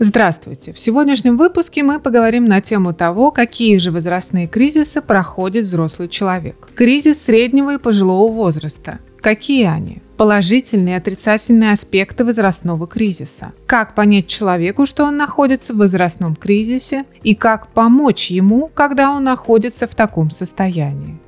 Здравствуйте! В сегодняшнем выпуске мы поговорим на тему того, какие же возрастные кризисы проходит взрослый человек. Кризис среднего и пожилого возраста. Какие они? Положительные и отрицательные аспекты возрастного кризиса. Как понять человеку, что он находится в возрастном кризисе, и как помочь ему, когда он находится в таком состоянии.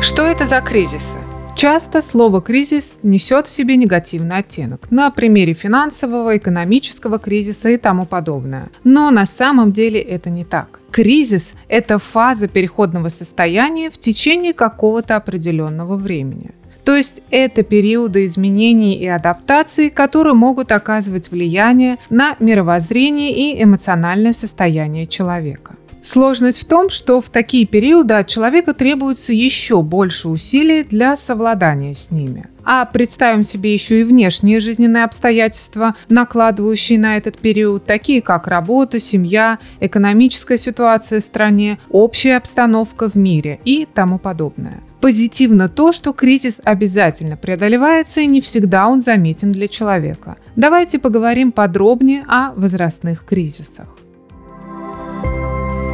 Что это за кризисы? Часто слово «кризис» несет в себе негативный оттенок на примере финансового, экономического кризиса и тому подобное. Но на самом деле это не так. Кризис – это фаза переходного состояния в течение какого-то определенного времени. То есть это периоды изменений и адаптаций, которые могут оказывать влияние на мировоззрение и эмоциональное состояние человека. Сложность в том, что в такие периоды от человека требуется еще больше усилий для совладания с ними. А представим себе еще и внешние жизненные обстоятельства, накладывающие на этот период, такие как работа, семья, экономическая ситуация в стране, общая обстановка в мире и тому подобное. Позитивно то, что кризис обязательно преодолевается и не всегда он заметен для человека. Давайте поговорим подробнее о возрастных кризисах.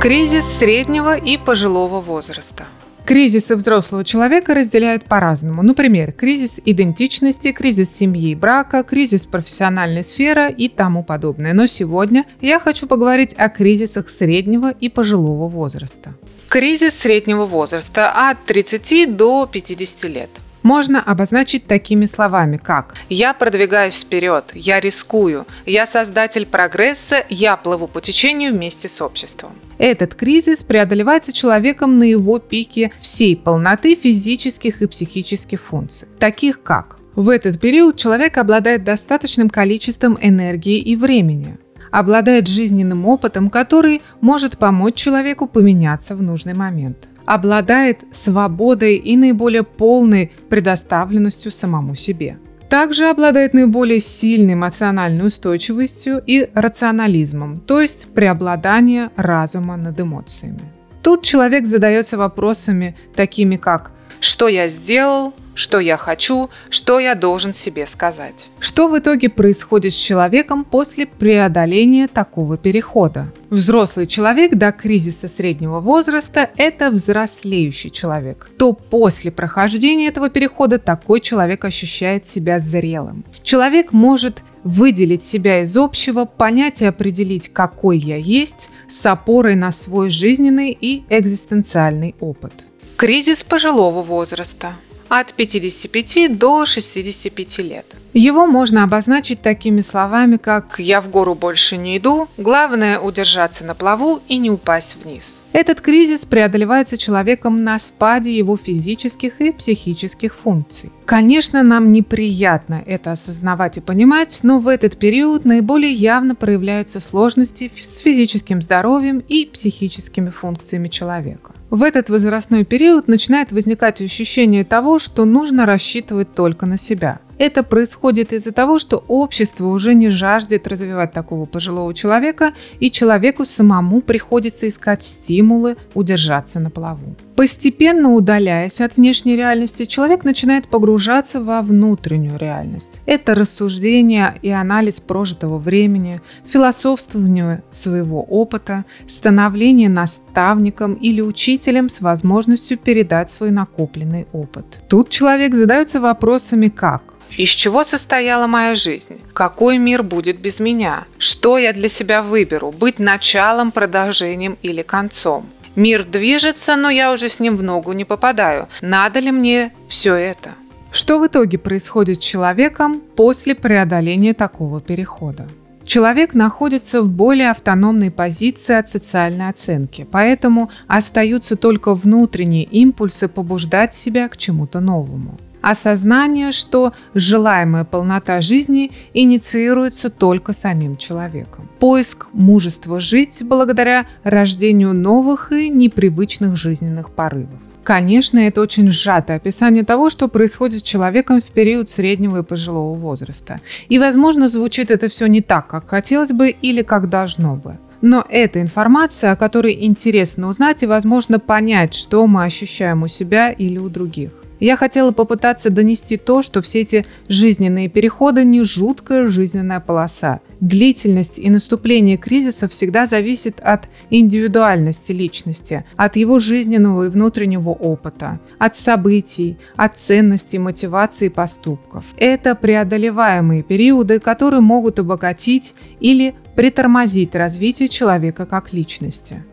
Кризис среднего и пожилого возраста. Кризисы взрослого человека разделяют по-разному. Например, кризис идентичности, кризис семьи и брака, кризис профессиональной сферы и тому подобное. Но сегодня я хочу поговорить о кризисах среднего и пожилого возраста. Кризис среднего возраста от 30 до 50 лет – можно обозначить такими словами, как «Я продвигаюсь вперед», «Я рискую», «Я создатель прогресса», «Я плыву по течению вместе с обществом». Этот кризис преодолевается человеком на его пике всей полноты физических и психических функций, таких как в этот период человек обладает достаточным количеством энергии и времени, обладает жизненным опытом, который может помочь человеку поменяться в нужный момент обладает свободой и наиболее полной предоставленностью самому себе. Также обладает наиболее сильной эмоциональной устойчивостью и рационализмом, то есть преобладание разума над эмоциями. Тут человек задается вопросами такими как «что я сделал?», что я хочу, что я должен себе сказать. Что в итоге происходит с человеком после преодоления такого перехода? Взрослый человек до кризиса среднего возраста – это взрослеющий человек. То после прохождения этого перехода такой человек ощущает себя зрелым. Человек может выделить себя из общего, понять и определить, какой я есть, с опорой на свой жизненный и экзистенциальный опыт. Кризис пожилого возраста от 55 до 65 лет. Его можно обозначить такими словами, как «я в гору больше не иду, главное удержаться на плаву и не упасть вниз». Этот кризис преодолевается человеком на спаде его физических и психических функций. Конечно, нам неприятно это осознавать и понимать, но в этот период наиболее явно проявляются сложности с физическим здоровьем и психическими функциями человека. В этот возрастной период начинает возникать ощущение того, что нужно рассчитывать только на себя – это происходит из-за того, что общество уже не жаждет развивать такого пожилого человека, и человеку самому приходится искать стимулы удержаться на плаву. Постепенно удаляясь от внешней реальности, человек начинает погружаться во внутреннюю реальность. Это рассуждение и анализ прожитого времени, философствование своего опыта, становление наставником или учителем с возможностью передать свой накопленный опыт. Тут человек задается вопросами как из чего состояла моя жизнь? Какой мир будет без меня? Что я для себя выберу? Быть началом, продолжением или концом? Мир движется, но я уже с ним в ногу не попадаю. Надо ли мне все это? Что в итоге происходит с человеком после преодоления такого перехода? Человек находится в более автономной позиции от социальной оценки, поэтому остаются только внутренние импульсы побуждать себя к чему-то новому осознание, что желаемая полнота жизни инициируется только самим человеком. Поиск мужества жить благодаря рождению новых и непривычных жизненных порывов. Конечно, это очень сжатое описание того, что происходит с человеком в период среднего и пожилого возраста. И, возможно, звучит это все не так, как хотелось бы или как должно бы. Но это информация, о которой интересно узнать и, возможно, понять, что мы ощущаем у себя или у других. Я хотела попытаться донести то, что все эти жизненные переходы не жуткая жизненная полоса. длительность и наступление кризиса всегда зависит от индивидуальности личности, от его жизненного и внутреннего опыта, от событий, от ценностей, мотивации и поступков. Это преодолеваемые периоды, которые могут обогатить или притормозить развитие человека как личности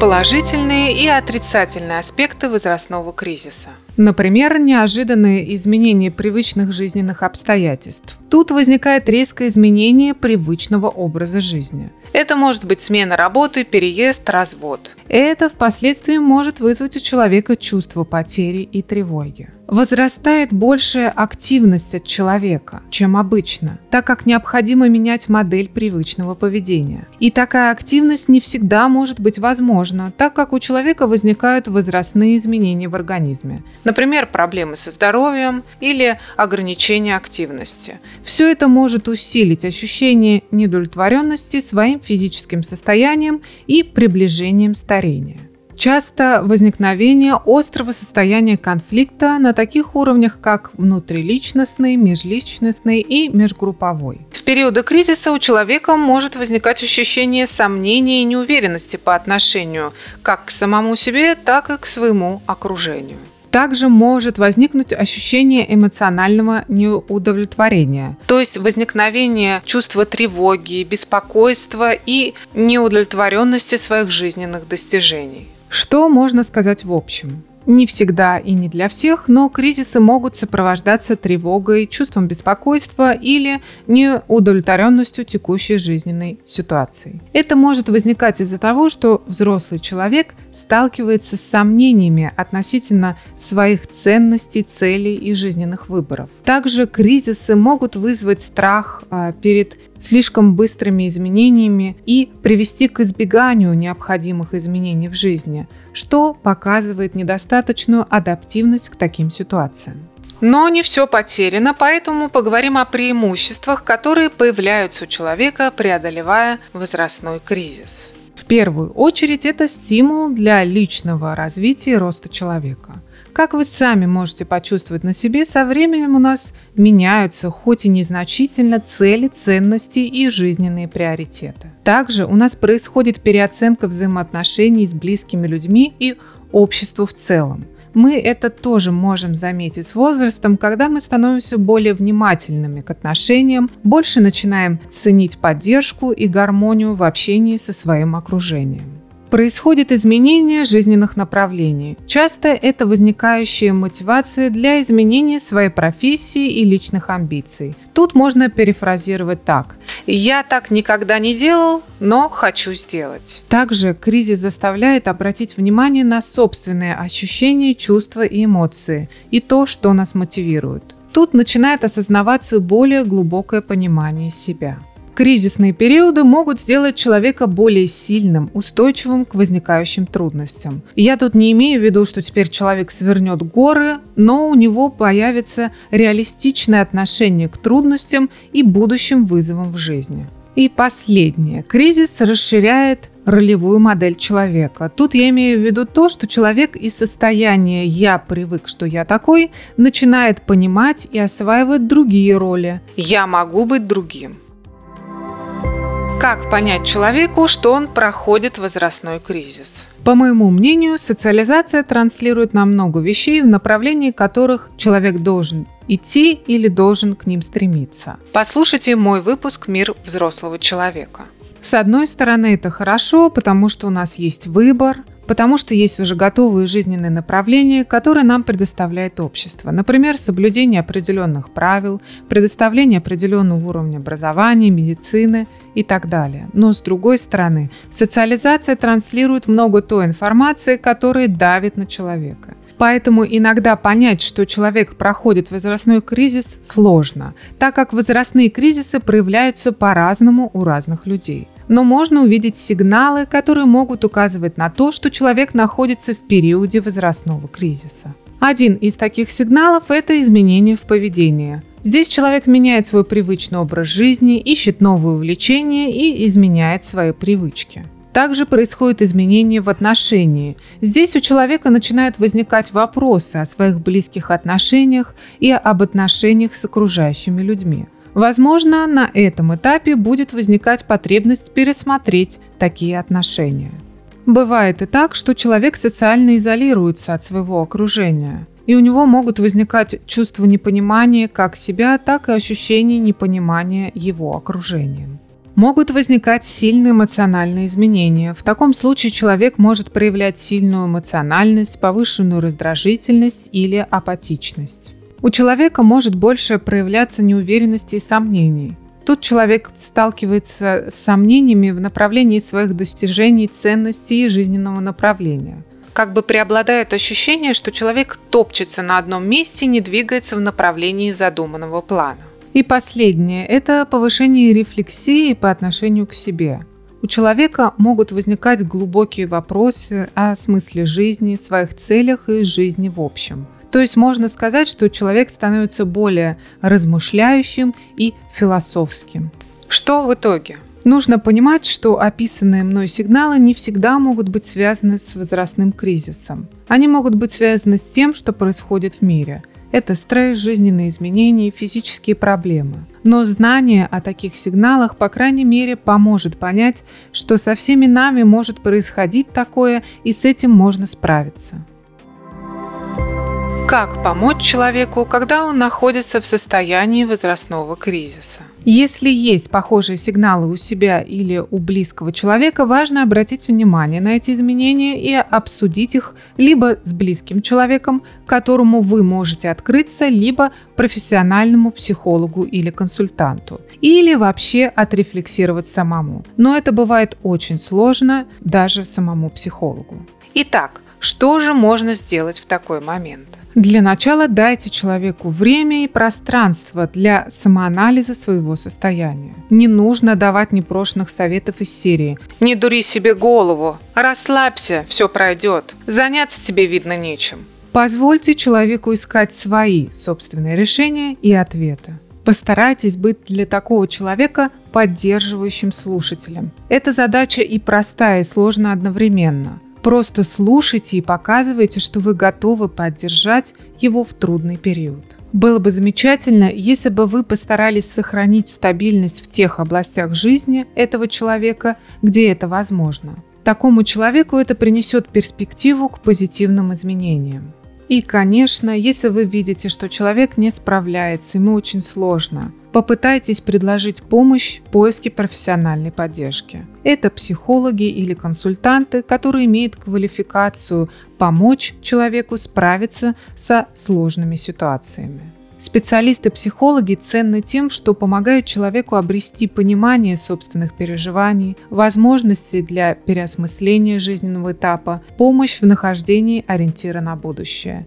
положительные и отрицательные аспекты возрастного кризиса. Например, неожиданные изменения привычных жизненных обстоятельств. Тут возникает резкое изменение привычного образа жизни. Это может быть смена работы, переезд, развод. Это впоследствии может вызвать у человека чувство потери и тревоги. Возрастает большая активность от человека, чем обычно, так как необходимо менять модель привычного поведения. И такая активность не всегда может быть возможна, так как у человека возникают возрастные изменения в организме. Например, проблемы со здоровьем или ограничение активности. Все это может усилить ощущение недовлетворенности своим физическим состоянием и приближением старения. Часто возникновение острого состояния конфликта на таких уровнях, как внутриличностный, межличностный и межгрупповой. В периоды кризиса у человека может возникать ощущение сомнений и неуверенности по отношению как к самому себе, так и к своему окружению. Также может возникнуть ощущение эмоционального неудовлетворения. То есть возникновение чувства тревоги, беспокойства и неудовлетворенности своих жизненных достижений. Что можно сказать в общем? Не всегда и не для всех, но кризисы могут сопровождаться тревогой, чувством беспокойства или неудовлетворенностью текущей жизненной ситуацией. Это может возникать из-за того, что взрослый человек сталкивается с сомнениями относительно своих ценностей, целей и жизненных выборов. Также кризисы могут вызвать страх а, перед слишком быстрыми изменениями и привести к избеганию необходимых изменений в жизни, что показывает недостаточную адаптивность к таким ситуациям. Но не все потеряно, поэтому поговорим о преимуществах, которые появляются у человека, преодолевая возрастной кризис. В первую очередь это стимул для личного развития и роста человека – как вы сами можете почувствовать на себе, со временем у нас меняются, хоть и незначительно, цели, ценности и жизненные приоритеты. Также у нас происходит переоценка взаимоотношений с близкими людьми и обществу в целом. Мы это тоже можем заметить с возрастом, когда мы становимся более внимательными к отношениям, больше начинаем ценить поддержку и гармонию в общении со своим окружением происходит изменение жизненных направлений. Часто это возникающая мотивация для изменения своей профессии и личных амбиций. Тут можно перефразировать так. «Я так никогда не делал, но хочу сделать». Также кризис заставляет обратить внимание на собственные ощущения, чувства и эмоции, и то, что нас мотивирует. Тут начинает осознаваться более глубокое понимание себя. Кризисные периоды могут сделать человека более сильным, устойчивым к возникающим трудностям. Я тут не имею в виду, что теперь человек свернет горы, но у него появится реалистичное отношение к трудностям и будущим вызовам в жизни. И последнее. Кризис расширяет ролевую модель человека. Тут я имею в виду то, что человек из состояния «я привык, что я такой» начинает понимать и осваивать другие роли. «Я могу быть другим». Как понять человеку, что он проходит возрастной кризис? По моему мнению, социализация транслирует нам много вещей, в направлении которых человек должен идти или должен к ним стремиться. Послушайте мой выпуск «Мир взрослого человека». С одной стороны, это хорошо, потому что у нас есть выбор, потому что есть уже готовые жизненные направления, которые нам предоставляет общество. Например, соблюдение определенных правил, предоставление определенного уровня образования, медицины и так далее. Но с другой стороны, социализация транслирует много той информации, которая давит на человека. Поэтому иногда понять, что человек проходит возрастной кризис, сложно, так как возрастные кризисы проявляются по-разному у разных людей – но можно увидеть сигналы, которые могут указывать на то, что человек находится в периоде возрастного кризиса. Один из таких сигналов – это изменение в поведении. Здесь человек меняет свой привычный образ жизни, ищет новые увлечения и изменяет свои привычки. Также происходит изменение в отношении. Здесь у человека начинают возникать вопросы о своих близких отношениях и об отношениях с окружающими людьми – Возможно, на этом этапе будет возникать потребность пересмотреть такие отношения. Бывает и так, что человек социально изолируется от своего окружения, и у него могут возникать чувства непонимания как себя, так и ощущение непонимания его окружением. Могут возникать сильные эмоциональные изменения. В таком случае человек может проявлять сильную эмоциональность, повышенную раздражительность или апатичность. У человека может больше проявляться неуверенности и сомнений. Тут человек сталкивается с сомнениями в направлении своих достижений, ценностей и жизненного направления. Как бы преобладает ощущение, что человек топчется на одном месте и не двигается в направлении задуманного плана. И последнее – это повышение рефлексии по отношению к себе. У человека могут возникать глубокие вопросы о смысле жизни, своих целях и жизни в общем. То есть можно сказать, что человек становится более размышляющим и философским. Что в итоге? Нужно понимать, что описанные мной сигналы не всегда могут быть связаны с возрастным кризисом. Они могут быть связаны с тем, что происходит в мире – это стресс, жизненные изменения, физические проблемы. Но знание о таких сигналах, по крайней мере, поможет понять, что со всеми нами может происходить такое, и с этим можно справиться. Как помочь человеку, когда он находится в состоянии возрастного кризиса? Если есть похожие сигналы у себя или у близкого человека, важно обратить внимание на эти изменения и обсудить их либо с близким человеком, которому вы можете открыться, либо профессиональному психологу или консультанту, или вообще отрефлексировать самому. Но это бывает очень сложно даже самому психологу. Итак, что же можно сделать в такой момент? Для начала дайте человеку время и пространство для самоанализа своего состояния. Не нужно давать непрошенных советов из серии «Не дури себе голову, расслабься, все пройдет, заняться тебе видно нечем». Позвольте человеку искать свои собственные решения и ответы. Постарайтесь быть для такого человека поддерживающим слушателем. Эта задача и простая, и сложная одновременно – Просто слушайте и показывайте, что вы готовы поддержать его в трудный период. Было бы замечательно, если бы вы постарались сохранить стабильность в тех областях жизни этого человека, где это возможно. Такому человеку это принесет перспективу к позитивным изменениям. И, конечно, если вы видите, что человек не справляется, ему очень сложно, попытайтесь предложить помощь в поиске профессиональной поддержки. Это психологи или консультанты, которые имеют квалификацию помочь человеку справиться со сложными ситуациями. Специалисты-психологи ценны тем, что помогают человеку обрести понимание собственных переживаний, возможности для переосмысления жизненного этапа, помощь в нахождении ориентира на будущее.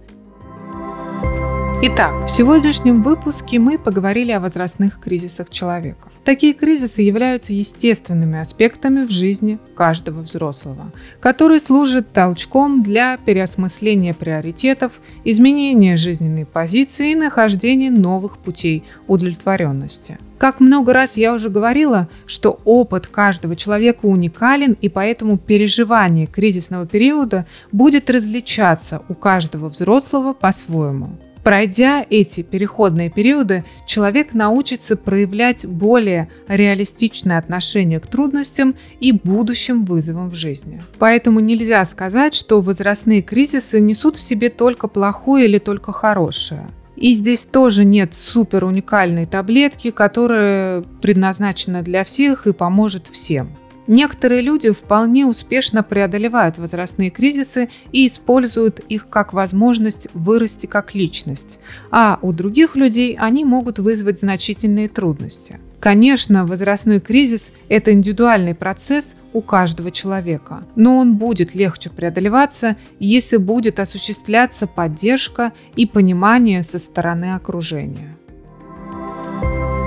Итак, в сегодняшнем выпуске мы поговорили о возрастных кризисах человека. Такие кризисы являются естественными аспектами в жизни каждого взрослого, которые служат толчком для переосмысления приоритетов, изменения жизненной позиции и нахождения новых путей удовлетворенности. Как много раз я уже говорила, что опыт каждого человека уникален, и поэтому переживание кризисного периода будет различаться у каждого взрослого по-своему. Пройдя эти переходные периоды, человек научится проявлять более реалистичное отношение к трудностям и будущим вызовам в жизни. Поэтому нельзя сказать, что возрастные кризисы несут в себе только плохое или только хорошее. И здесь тоже нет супер уникальной таблетки, которая предназначена для всех и поможет всем. Некоторые люди вполне успешно преодолевают возрастные кризисы и используют их как возможность вырасти как личность, а у других людей они могут вызвать значительные трудности. Конечно, возрастной кризис – это индивидуальный процесс у каждого человека, но он будет легче преодолеваться, если будет осуществляться поддержка и понимание со стороны окружения.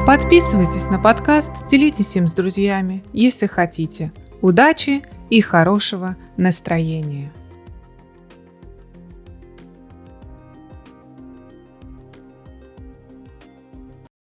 Подписывайтесь на подкаст, делитесь им с друзьями, если хотите. Удачи и хорошего настроения!